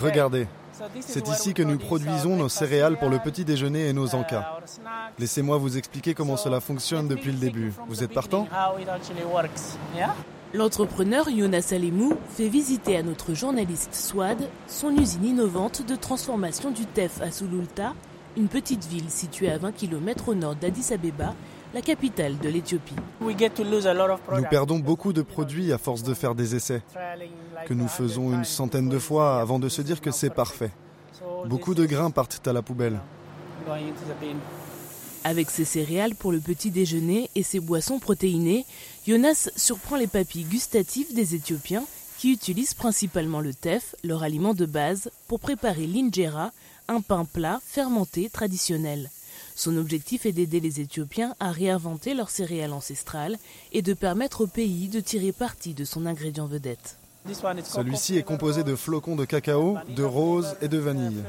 Regardez, c'est ici que nous produisons nos céréales pour le petit déjeuner et nos encas. Laissez-moi vous expliquer comment cela fonctionne depuis le début. Vous êtes partant L'entrepreneur Jonas Alemou fait visiter à notre journaliste Swad son usine innovante de transformation du TEF à Sululta, une petite ville située à 20 km au nord d'Addis Abeba, la capitale de l'Éthiopie. Nous perdons beaucoup de produits à force de faire des essais, que nous faisons une centaine de fois avant de se dire que c'est parfait. Beaucoup de grains partent à la poubelle. Avec ses céréales pour le petit déjeuner et ses boissons protéinées, Jonas surprend les papilles gustatives des Éthiopiens qui utilisent principalement le teff, leur aliment de base, pour préparer l'injera, un pain plat fermenté traditionnel. Son objectif est d'aider les Éthiopiens à réinventer leurs céréales ancestrales et de permettre au pays de tirer parti de son ingrédient vedette. Celui-ci est composé de flocons de cacao, de rose et de vanille.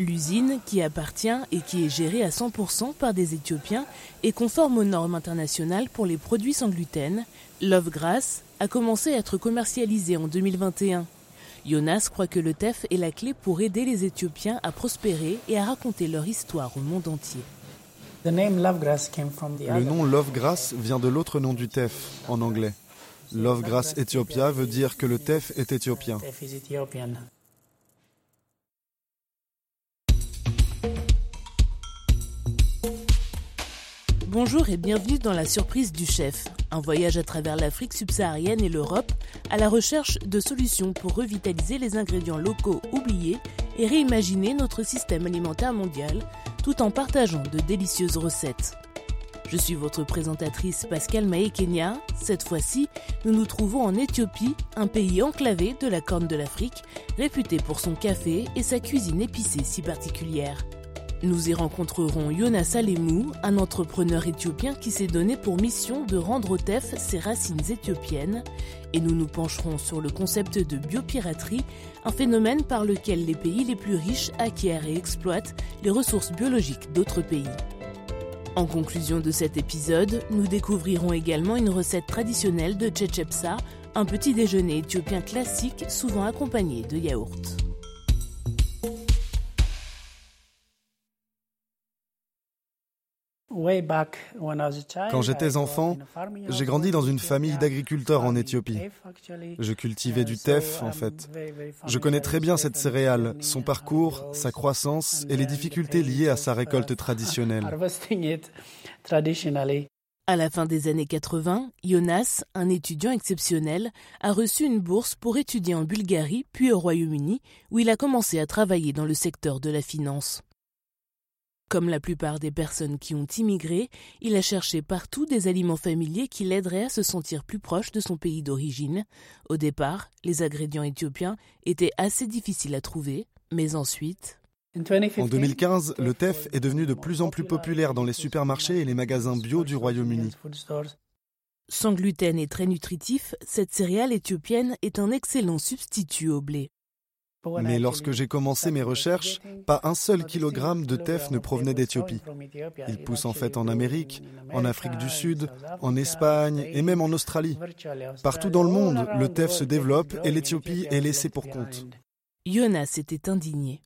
L'usine, qui appartient et qui est gérée à 100% par des Éthiopiens, est conforme aux normes internationales pour les produits sans gluten. Love Grass a commencé à être commercialisé en 2021. Jonas croit que le TEF est la clé pour aider les Éthiopiens à prospérer et à raconter leur histoire au monde entier. Le nom Lovegrass vient de l'autre nom du TEF en anglais. Lovegrass Ethiopia veut dire que le TEF est éthiopien. Bonjour et bienvenue dans La Surprise du Chef, un voyage à travers l'Afrique subsaharienne et l'Europe à la recherche de solutions pour revitaliser les ingrédients locaux oubliés et réimaginer notre système alimentaire mondial tout en partageant de délicieuses recettes. Je suis votre présentatrice Pascal Maé-Kenya. Cette fois-ci, nous nous trouvons en Éthiopie, un pays enclavé de la Corne de l'Afrique, réputé pour son café et sa cuisine épicée si particulière. Nous y rencontrerons Jonas Alemou, un entrepreneur éthiopien qui s'est donné pour mission de rendre au TEF ses racines éthiopiennes. Et nous nous pencherons sur le concept de biopiraterie, un phénomène par lequel les pays les plus riches acquièrent et exploitent les ressources biologiques d'autres pays. En conclusion de cet épisode, nous découvrirons également une recette traditionnelle de Tchetchepsa, un petit déjeuner éthiopien classique souvent accompagné de yaourt. Quand j'étais enfant, j'ai grandi dans une famille d'agriculteurs en Éthiopie. Je cultivais du teff, en fait. Je connais très bien cette céréale, son parcours, sa croissance et les difficultés liées à sa récolte traditionnelle. À la fin des années 80, Jonas, un étudiant exceptionnel, a reçu une bourse pour étudier en Bulgarie puis au Royaume-Uni, où il a commencé à travailler dans le secteur de la finance. Comme la plupart des personnes qui ont immigré, il a cherché partout des aliments familiers qui l'aideraient à se sentir plus proche de son pays d'origine. Au départ, les ingrédients éthiopiens étaient assez difficiles à trouver, mais ensuite... En 2015, le teff est devenu de plus en plus populaire dans les supermarchés et les magasins bio du Royaume-Uni. Sans gluten et très nutritif, cette céréale éthiopienne est un excellent substitut au blé. Mais lorsque j'ai commencé mes recherches, pas un seul kilogramme de teff ne provenait d'Éthiopie. Il pousse en fait en Amérique, en Afrique du Sud, en Espagne et même en Australie. Partout dans le monde, le teff se développe et l'Éthiopie est laissée pour compte. Jonas était indigné.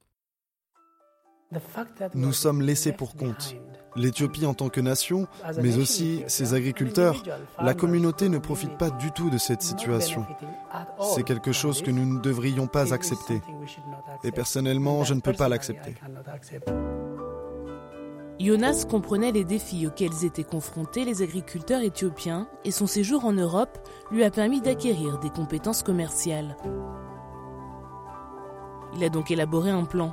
Nous sommes laissés pour compte. L'Éthiopie en tant que nation, mais aussi ses agriculteurs, la communauté ne profite pas du tout de cette situation. C'est quelque chose que nous ne devrions pas accepter. Et personnellement, je ne peux pas l'accepter. Jonas comprenait les défis auxquels étaient confrontés les agriculteurs éthiopiens et son séjour en Europe lui a permis d'acquérir des compétences commerciales. Il a donc élaboré un plan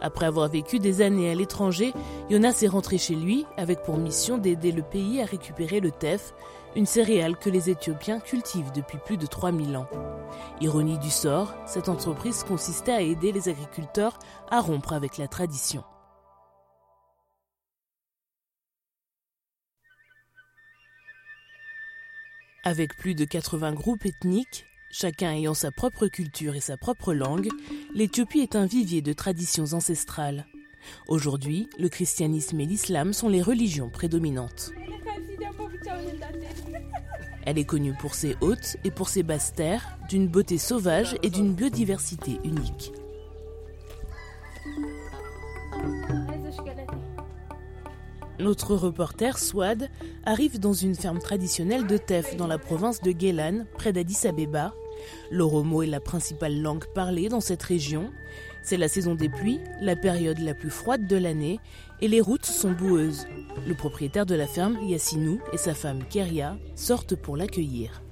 après avoir vécu des années à l'étranger, Jonas est rentré chez lui avec pour mission d'aider le pays à récupérer le teff, une céréale que les Éthiopiens cultivent depuis plus de 3000 ans. Ironie du sort, cette entreprise consistait à aider les agriculteurs à rompre avec la tradition. Avec plus de 80 groupes ethniques, Chacun ayant sa propre culture et sa propre langue, l'Éthiopie est un vivier de traditions ancestrales. Aujourd'hui, le christianisme et l'islam sont les religions prédominantes. Elle est connue pour ses hautes et pour ses basses terres, d'une beauté sauvage et d'une biodiversité unique. Notre reporter Swad arrive dans une ferme traditionnelle de Tef dans la province de Guélan, près d'Addis Abeba. L'oromo est la principale langue parlée dans cette région. C'est la saison des pluies, la période la plus froide de l'année, et les routes sont boueuses. Le propriétaire de la ferme, Yassinou, et sa femme Keria sortent pour l'accueillir.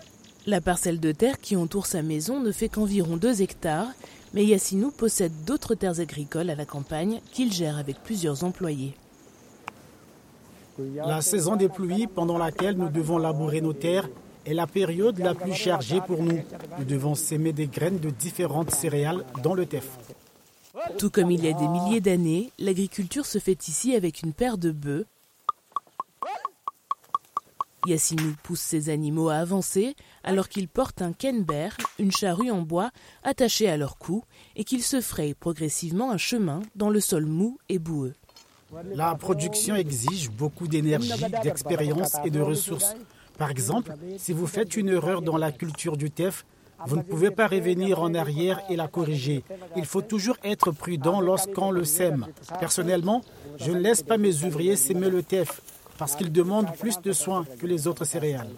La parcelle de terre qui entoure sa maison ne fait qu'environ 2 hectares, mais Yassinou possède d'autres terres agricoles à la campagne qu'il gère avec plusieurs employés. La saison des pluies pendant laquelle nous devons labourer nos terres est la période la plus chargée pour nous. Nous devons s'aimer des graines de différentes céréales dans le TEF. Tout comme il y a des milliers d'années, l'agriculture se fait ici avec une paire de bœufs. Yassinou pousse ses animaux à avancer alors qu'ils portent un kenber, une charrue en bois attachée à leur cou, et qu'ils se frayent progressivement un chemin dans le sol mou et boueux. La production exige beaucoup d'énergie, d'expérience et de ressources. Par exemple, si vous faites une erreur dans la culture du TEF, vous ne pouvez pas revenir en arrière et la corriger. Il faut toujours être prudent lorsqu'on le sème. Personnellement, je ne laisse pas mes ouvriers s'aimer le TEF parce qu'ils demandent plus de soins que les autres céréales.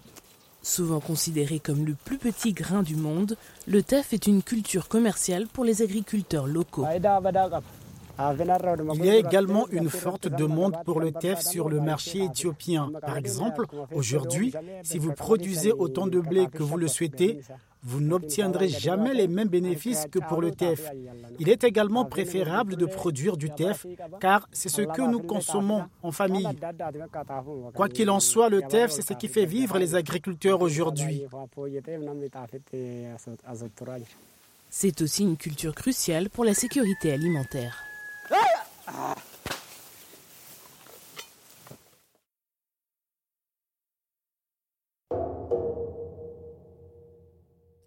Souvent considéré comme le plus petit grain du monde, le teff est une culture commerciale pour les agriculteurs locaux. Il y a également une forte demande pour le teff sur le marché éthiopien. Par exemple, aujourd'hui, si vous produisez autant de blé que vous le souhaitez, vous n'obtiendrez jamais les mêmes bénéfices que pour le TEF. Il est également préférable de produire du TEF car c'est ce que nous consommons en famille. Quoi qu'il en soit, le TEF, c'est ce qui fait vivre les agriculteurs aujourd'hui. C'est aussi une culture cruciale pour la sécurité alimentaire.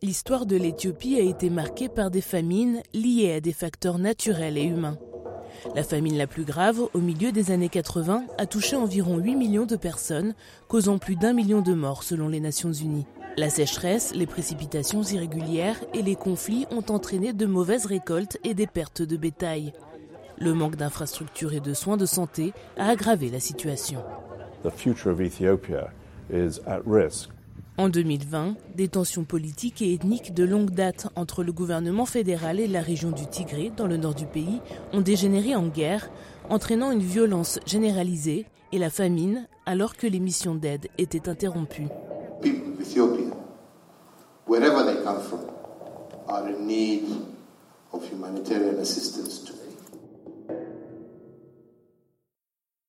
L'histoire de l'Éthiopie a été marquée par des famines liées à des facteurs naturels et humains. La famine la plus grave, au milieu des années 80, a touché environ 8 millions de personnes, causant plus d'un million de morts selon les Nations Unies. La sécheresse, les précipitations irrégulières et les conflits ont entraîné de mauvaises récoltes et des pertes de bétail. Le manque d'infrastructures et de soins de santé a aggravé la situation. En 2020, des tensions politiques et ethniques de longue date entre le gouvernement fédéral et la région du Tigré, dans le nord du pays, ont dégénéré en guerre, entraînant une violence généralisée et la famine alors que les missions d'aide étaient interrompues.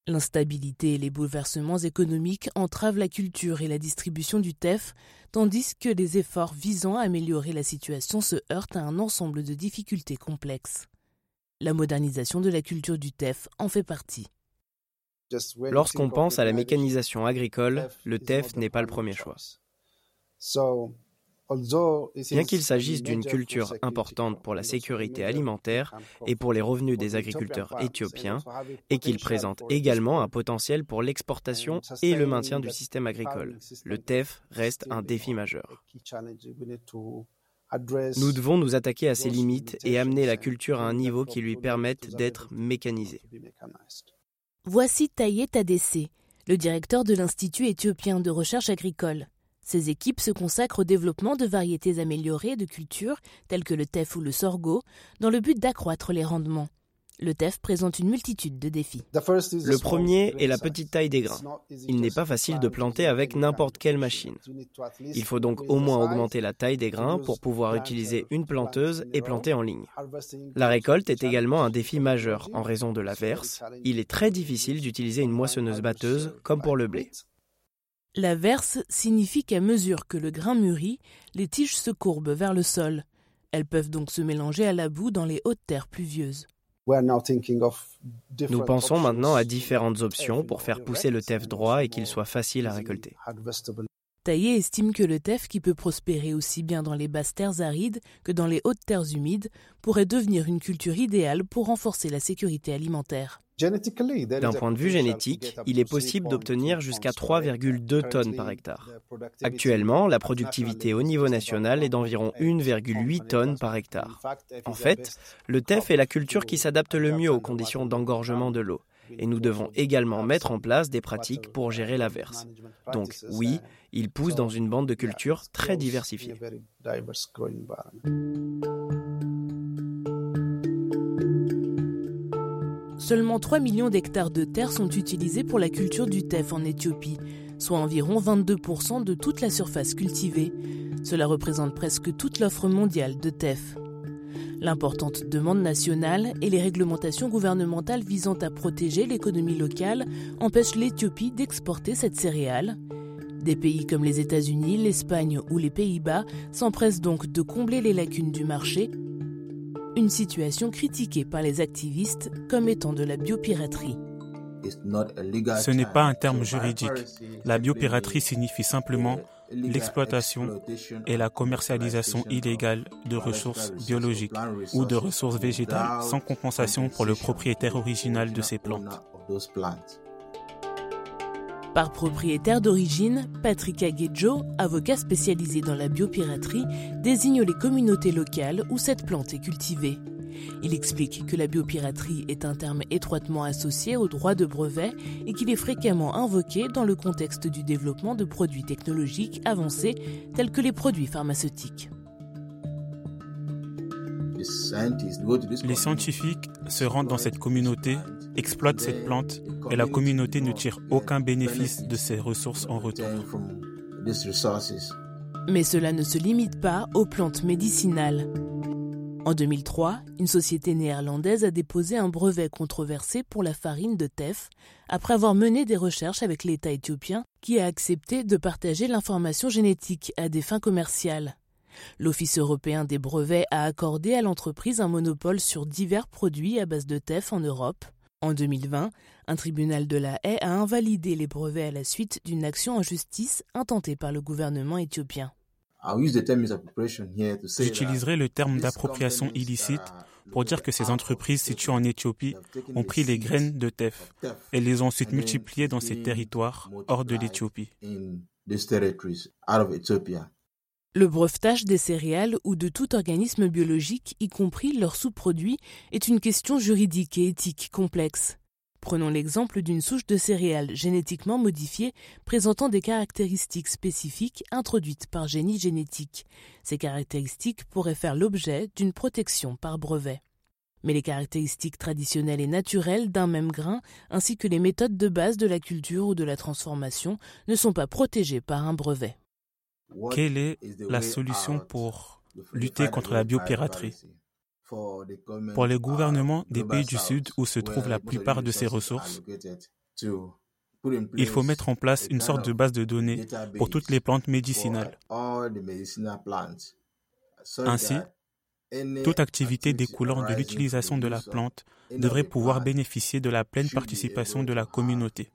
L'instabilité et les bouleversements économiques entravent la culture et la distribution du TEF, tandis que les efforts visant à améliorer la situation se heurtent à un ensemble de difficultés complexes. La modernisation de la culture du TEF en fait partie. Lorsqu'on pense à la mécanisation agricole, le TEF n'est pas le premier choix. Bien qu'il s'agisse d'une culture importante pour la sécurité alimentaire et pour les revenus des agriculteurs éthiopiens, et qu'il présente également un potentiel pour l'exportation et le maintien du système agricole, le TEF reste un défi majeur. Nous devons nous attaquer à ses limites et amener la culture à un niveau qui lui permette d'être mécanisée. Voici Taye Tadesse, le directeur de l'Institut éthiopien de recherche agricole. Ces équipes se consacrent au développement de variétés améliorées de cultures telles que le teff ou le sorgho dans le but d'accroître les rendements. Le teff présente une multitude de défis. Le premier est la petite taille des grains. Il n'est pas facile de planter avec n'importe quelle machine. Il faut donc au moins augmenter la taille des grains pour pouvoir utiliser une planteuse et planter en ligne. La récolte est également un défi majeur en raison de la verse. Il est très difficile d'utiliser une moissonneuse batteuse comme pour le blé. La verse signifie qu'à mesure que le grain mûrit, les tiges se courbent vers le sol. Elles peuvent donc se mélanger à la boue dans les hautes terres pluvieuses. Nous pensons maintenant à différentes options pour faire pousser le teff droit et qu'il soit facile à récolter. Taillé estime que le teff, qui peut prospérer aussi bien dans les basses terres arides que dans les hautes terres humides, pourrait devenir une culture idéale pour renforcer la sécurité alimentaire. D'un point de vue génétique, il est possible d'obtenir jusqu'à 3,2 tonnes par hectare. Actuellement, la productivité au niveau national est d'environ 1,8 tonnes par hectare. En fait, le teff est la culture qui s'adapte le mieux aux conditions d'engorgement de l'eau et nous devons également mettre en place des pratiques pour gérer l'averse. Donc oui, il pousse dans une bande de culture très diversifiée. Seulement 3 millions d'hectares de terre sont utilisés pour la culture du teff en Éthiopie, soit environ 22% de toute la surface cultivée. Cela représente presque toute l'offre mondiale de teff. L'importante demande nationale et les réglementations gouvernementales visant à protéger l'économie locale empêchent l'Éthiopie d'exporter cette céréale. Des pays comme les États-Unis, l'Espagne ou les Pays-Bas s'empressent donc de combler les lacunes du marché, une situation critiquée par les activistes comme étant de la biopiraterie. Ce n'est pas un terme juridique. La biopiraterie signifie simplement l'exploitation et la commercialisation illégale de ressources biologiques ou de ressources végétales sans compensation pour le propriétaire original de ces plantes. Par propriétaire d'origine, Patrick Aguejo, avocat spécialisé dans la biopiraterie, désigne les communautés locales où cette plante est cultivée. Il explique que la biopiraterie est un terme étroitement associé au droit de brevet et qu'il est fréquemment invoqué dans le contexte du développement de produits technologiques avancés tels que les produits pharmaceutiques. Les scientifiques se rendent dans cette communauté, exploitent cette plante et la communauté ne tire aucun bénéfice de ces ressources en retour. Mais cela ne se limite pas aux plantes médicinales. En 2003, une société néerlandaise a déposé un brevet controversé pour la farine de teff après avoir mené des recherches avec l'État éthiopien qui a accepté de partager l'information génétique à des fins commerciales. L'Office européen des brevets a accordé à l'entreprise un monopole sur divers produits à base de teff en Europe. En 2020, un tribunal de la haie a invalidé les brevets à la suite d'une action en justice intentée par le gouvernement éthiopien. J'utiliserai le terme d'appropriation illicite pour dire que ces entreprises situées en Éthiopie ont pris les graines de teff et les ont ensuite multipliées dans ces territoires hors de l'Éthiopie. Le brevetage des céréales ou de tout organisme biologique, y compris leurs sous-produits, est une question juridique et éthique complexe. Prenons l'exemple d'une souche de céréales génétiquement modifiée présentant des caractéristiques spécifiques introduites par génie génétique. Ces caractéristiques pourraient faire l'objet d'une protection par brevet. Mais les caractéristiques traditionnelles et naturelles d'un même grain, ainsi que les méthodes de base de la culture ou de la transformation, ne sont pas protégées par un brevet. Quelle est la solution pour lutter contre la biopiraterie pour les gouvernements des pays du Sud où se trouve la plupart de ces ressources, il faut mettre en place une sorte de base de données pour toutes les plantes médicinales. Ainsi, toute activité découlant de l'utilisation de la plante devrait pouvoir bénéficier de la pleine participation de la communauté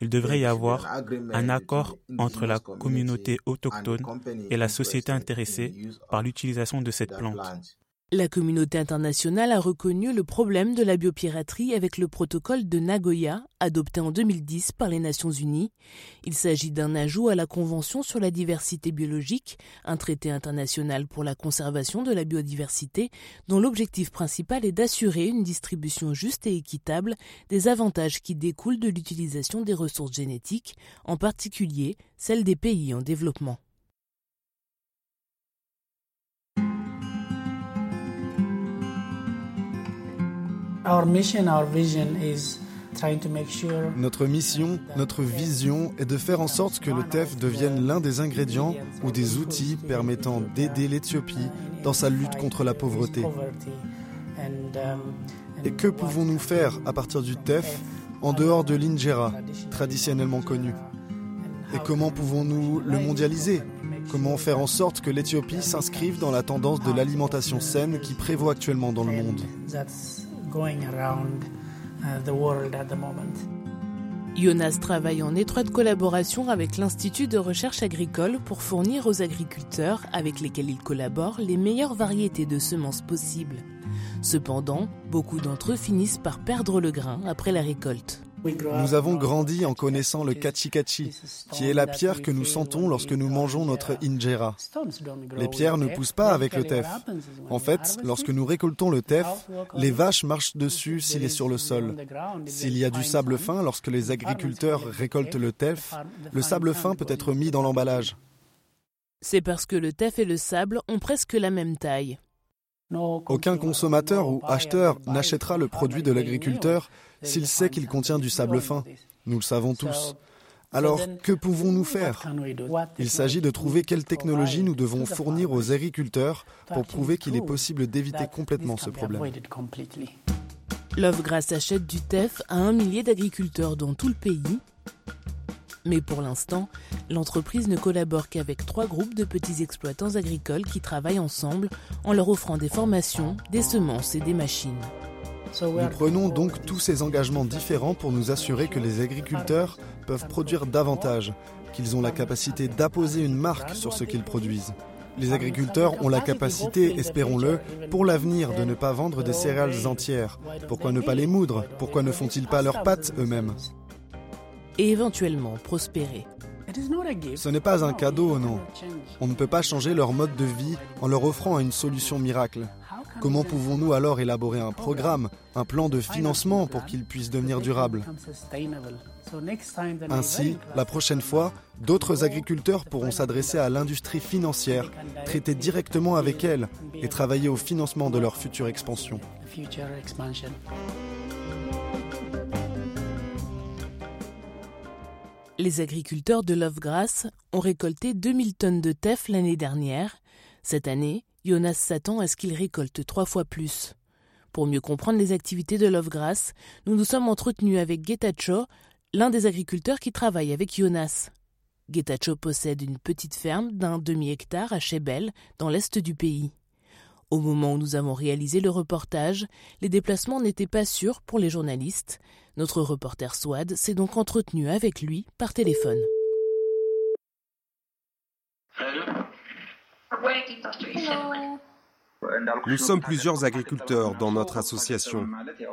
il devrait y avoir un accord entre la communauté autochtone et la société intéressée par l'utilisation de cette plante. La communauté internationale a reconnu le problème de la biopiraterie avec le protocole de Nagoya, adopté en 2010 par les Nations Unies. Il s'agit d'un ajout à la Convention sur la diversité biologique, un traité international pour la conservation de la biodiversité, dont l'objectif principal est d'assurer une distribution juste et équitable des avantages qui découlent de l'utilisation des ressources génétiques, en particulier celles des pays en développement. Notre mission, notre vision est de faire en sorte que le TEF devienne l'un des ingrédients ou des outils permettant d'aider l'Éthiopie dans sa lutte contre la pauvreté. Um, Et que pouvons-nous faire à partir du TEF en dehors de l'Injera, traditionnellement connu? Et comment pouvons-nous le mondialiser? Comment faire en sorte que l'Éthiopie s'inscrive dans la tendance de l'alimentation saine qui prévaut actuellement dans le monde? Jonas travaille en étroite collaboration avec l'Institut de recherche agricole pour fournir aux agriculteurs avec lesquels il collabore les meilleures variétés de semences possibles. Cependant, beaucoup d'entre eux finissent par perdre le grain après la récolte. Nous avons grandi en connaissant le kachi-kachi, qui est la pierre que nous sentons lorsque nous mangeons notre injera. Les pierres ne poussent pas avec le teff. En fait, lorsque nous récoltons le teff, les vaches marchent dessus s'il est sur le sol. S'il y a du sable fin lorsque les agriculteurs récoltent le teff, le sable fin peut être mis dans l'emballage. C'est parce que le teff et le sable ont presque la même taille. Aucun consommateur ou acheteur n'achètera le produit de l'agriculteur s'il sait qu'il contient du sable fin. Nous le savons tous. Alors, que pouvons-nous faire? Il s'agit de trouver quelle technologie nous devons fournir aux agriculteurs pour prouver qu'il est possible d'éviter complètement ce problème. Lovegrass achète du TEF à un millier d'agriculteurs dans tout le pays. Mais pour l'instant, l'entreprise ne collabore qu'avec trois groupes de petits exploitants agricoles qui travaillent ensemble en leur offrant des formations, des semences et des machines. Nous prenons donc tous ces engagements différents pour nous assurer que les agriculteurs peuvent produire davantage, qu'ils ont la capacité d'apposer une marque sur ce qu'ils produisent. Les agriculteurs ont la capacité, espérons-le, pour l'avenir de ne pas vendre des céréales entières. Pourquoi ne pas les moudre? Pourquoi ne font-ils pas leurs pâtes eux-mêmes? Et éventuellement prospérer. Ce n'est pas un cadeau, non. On ne peut pas changer leur mode de vie en leur offrant une solution miracle. Comment pouvons-nous alors élaborer un programme, un plan de financement pour qu'ils puissent devenir durables Ainsi, la prochaine fois, d'autres agriculteurs pourront s'adresser à l'industrie financière, traiter directement avec elle et travailler au financement de leur future expansion. Les agriculteurs de Lovegrass ont récolté 2000 tonnes de teff l'année dernière. Cette année, Jonas s'attend à ce qu'il récolte trois fois plus. Pour mieux comprendre les activités de Lovegrass, nous nous sommes entretenus avec Getacho, l'un des agriculteurs qui travaille avec Jonas. Getacho possède une petite ferme d'un demi-hectare à Chebel, dans l'est du pays. Au moment où nous avons réalisé le reportage, les déplacements n'étaient pas sûrs pour les journalistes. Notre reporter Swad s'est donc entretenu avec lui par téléphone. Nous sommes plusieurs agriculteurs dans notre association.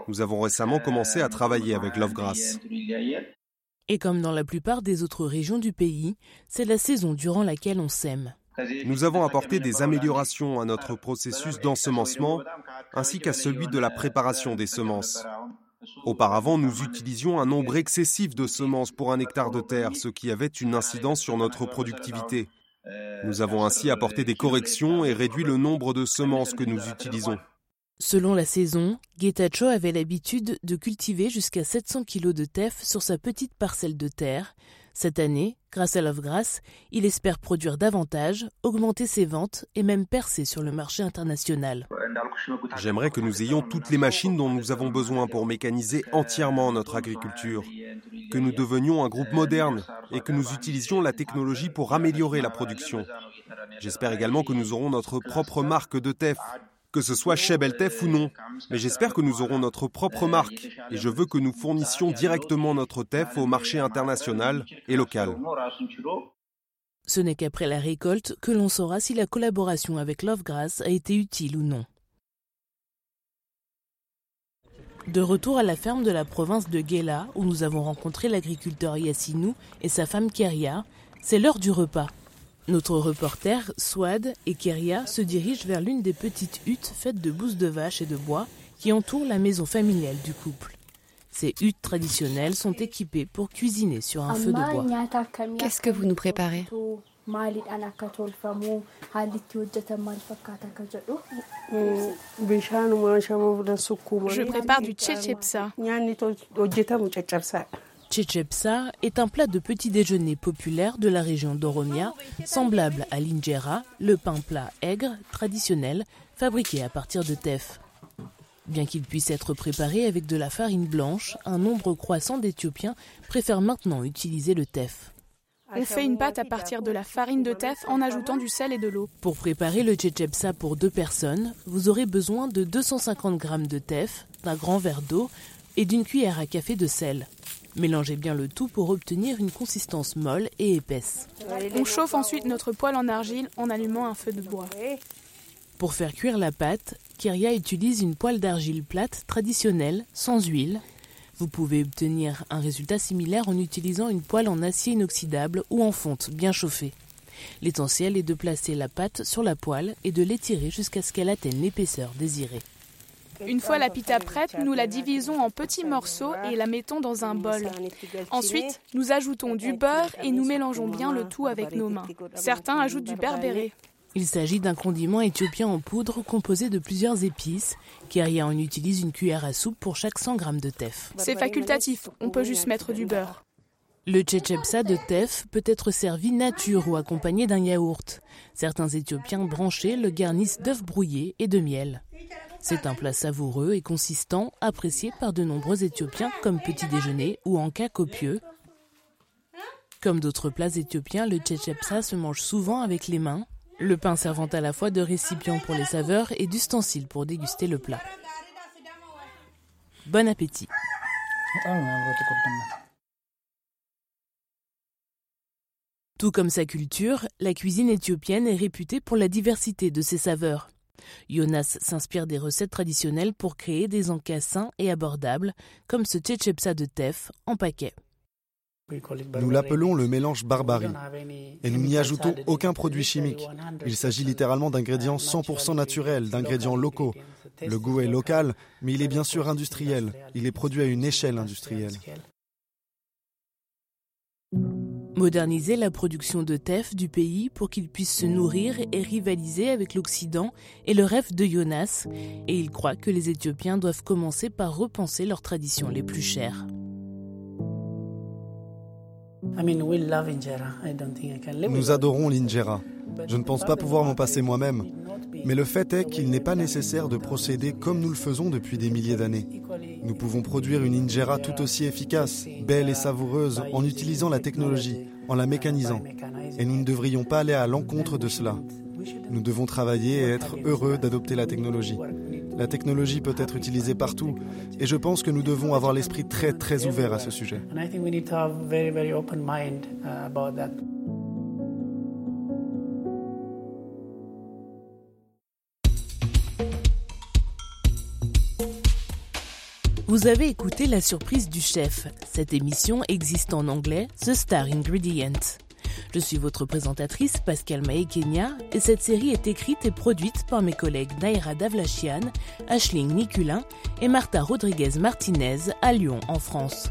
Nous avons récemment commencé à travailler avec Lovegrass. Et comme dans la plupart des autres régions du pays, c'est la saison durant laquelle on sème. Nous avons apporté des améliorations à notre processus d'ensemencement ainsi qu'à celui de la préparation des semences. Auparavant, nous utilisions un nombre excessif de semences pour un hectare de terre, ce qui avait une incidence sur notre productivité. Nous avons ainsi apporté des corrections et réduit le nombre de semences que nous utilisons. Selon la saison, Getacho avait l'habitude de cultiver jusqu'à 700 kg de teff sur sa petite parcelle de terre. Cette année, grâce à Lovegrass, il espère produire davantage, augmenter ses ventes et même percer sur le marché international. J'aimerais que nous ayons toutes les machines dont nous avons besoin pour mécaniser entièrement notre agriculture, que nous devenions un groupe moderne et que nous utilisions la technologie pour améliorer la production. J'espère également que nous aurons notre propre marque de TEF que ce soit chez Beltef ou non. Mais j'espère que nous aurons notre propre marque et je veux que nous fournissions directement notre TEF au marché international et local. Ce n'est qu'après la récolte que l'on saura si la collaboration avec Lovegrass a été utile ou non. De retour à la ferme de la province de Gela, où nous avons rencontré l'agriculteur Yassinou et sa femme Keria, c'est l'heure du repas. Notre reporter, Swad et Keria se dirigent vers l'une des petites huttes faites de bousses de vache et de bois qui entourent la maison familiale du couple. Ces huttes traditionnelles sont équipées pour cuisiner sur un feu de bois. Qu'est-ce que vous nous préparez? Je prépare du tchétchepsa. Tchétchepsa est un plat de petit déjeuner populaire de la région d'Oromia, semblable à l'injera, le pain plat aigre traditionnel fabriqué à partir de teff. Bien qu'il puisse être préparé avec de la farine blanche, un nombre croissant d'Éthiopiens préfèrent maintenant utiliser le teff. On fait une pâte à partir de la farine de teff en ajoutant du sel et de l'eau. Pour préparer le tchétchepsa pour deux personnes, vous aurez besoin de 250 g de teff, d'un grand verre d'eau et d'une cuillère à café de sel. Mélangez bien le tout pour obtenir une consistance molle et épaisse. On chauffe ensuite notre poêle en argile en allumant un feu de bois. Pour faire cuire la pâte, Kyria utilise une poêle d'argile plate traditionnelle, sans huile. Vous pouvez obtenir un résultat similaire en utilisant une poêle en acier inoxydable ou en fonte bien chauffée. L'essentiel est de placer la pâte sur la poêle et de l'étirer jusqu'à ce qu'elle atteigne l'épaisseur désirée. Une fois la pita prête, nous la divisons en petits morceaux et la mettons dans un bol. Ensuite, nous ajoutons du beurre et nous mélangeons bien le tout avec nos mains. Certains ajoutent du berbéré. Il s'agit d'un condiment éthiopien en poudre composé de plusieurs épices. Keria en utilise une cuillère à soupe pour chaque 100 g de teff. C'est facultatif, on peut juste mettre du beurre. Le tchetchepsa de teff peut être servi nature ou accompagné d'un yaourt. Certains Éthiopiens branchés le garnissent d'œufs brouillés et de miel. C'est un plat savoureux et consistant, apprécié par de nombreux Éthiopiens comme petit déjeuner ou en cas copieux. Comme d'autres plats éthiopiens, le tchetchepsa se mange souvent avec les mains, le pain servant à la fois de récipient pour les saveurs et d'ustensile pour déguster le plat. Bon appétit. Tout comme sa culture, la cuisine éthiopienne est réputée pour la diversité de ses saveurs. Jonas s'inspire des recettes traditionnelles pour créer des encas sains et abordables, comme ce tchetchepsa de teff en paquet. Nous l'appelons le mélange barbarie et nous n'y ajoutons aucun produit chimique. Il s'agit littéralement d'ingrédients 100% naturels, d'ingrédients locaux. Le goût est local, mais il est bien sûr industriel. Il est produit à une échelle industrielle. Moderniser la production de teff du pays pour qu'il puisse se nourrir et rivaliser avec l'Occident est le rêve de Jonas, et il croit que les Éthiopiens doivent commencer par repenser leurs traditions les plus chères. Nous adorons l'injera. Je ne pense pas pouvoir m'en passer moi-même. Mais le fait est qu'il n'est pas nécessaire de procéder comme nous le faisons depuis des milliers d'années. Nous pouvons produire une injera tout aussi efficace, belle et savoureuse en utilisant la technologie, en la mécanisant. Et nous ne devrions pas aller à l'encontre de cela. Nous devons travailler et être heureux d'adopter la technologie. La technologie peut être utilisée partout et je pense que nous devons avoir l'esprit très très ouvert à ce sujet. Vous avez écouté La surprise du chef. Cette émission existe en anglais, The Star Ingredient. Je suis votre présentatrice Pascal Kenya et cette série est écrite et produite par mes collègues Naira Davlachian, Ashling Niculin et Martha Rodriguez Martinez à Lyon en France.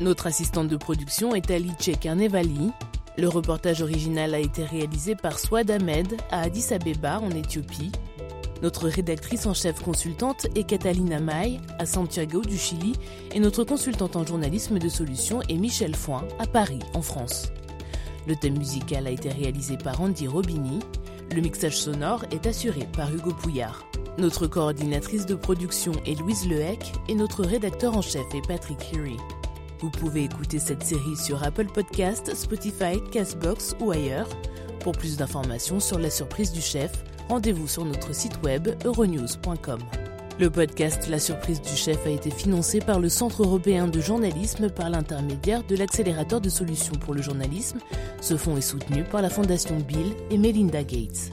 Notre assistante de production est Alice Carnevali. Le reportage original a été réalisé par Swad Ahmed à Addis Abeba en Éthiopie. Notre rédactrice en chef consultante est Catalina May à Santiago du Chili et notre consultante en journalisme de solutions est Michel Foin à Paris en France. Le thème musical a été réalisé par Andy Robini. Le mixage sonore est assuré par Hugo Pouillard. Notre coordinatrice de production est Louise Lehec et notre rédacteur en chef est Patrick Curie. Vous pouvez écouter cette série sur Apple Podcast, Spotify, Castbox ou ailleurs. Pour plus d'informations sur la surprise du chef, rendez-vous sur notre site web euronews.com. Le podcast La surprise du chef a été financé par le Centre européen de journalisme par l'intermédiaire de l'accélérateur de solutions pour le journalisme. Ce fonds est soutenu par la Fondation Bill et Melinda Gates.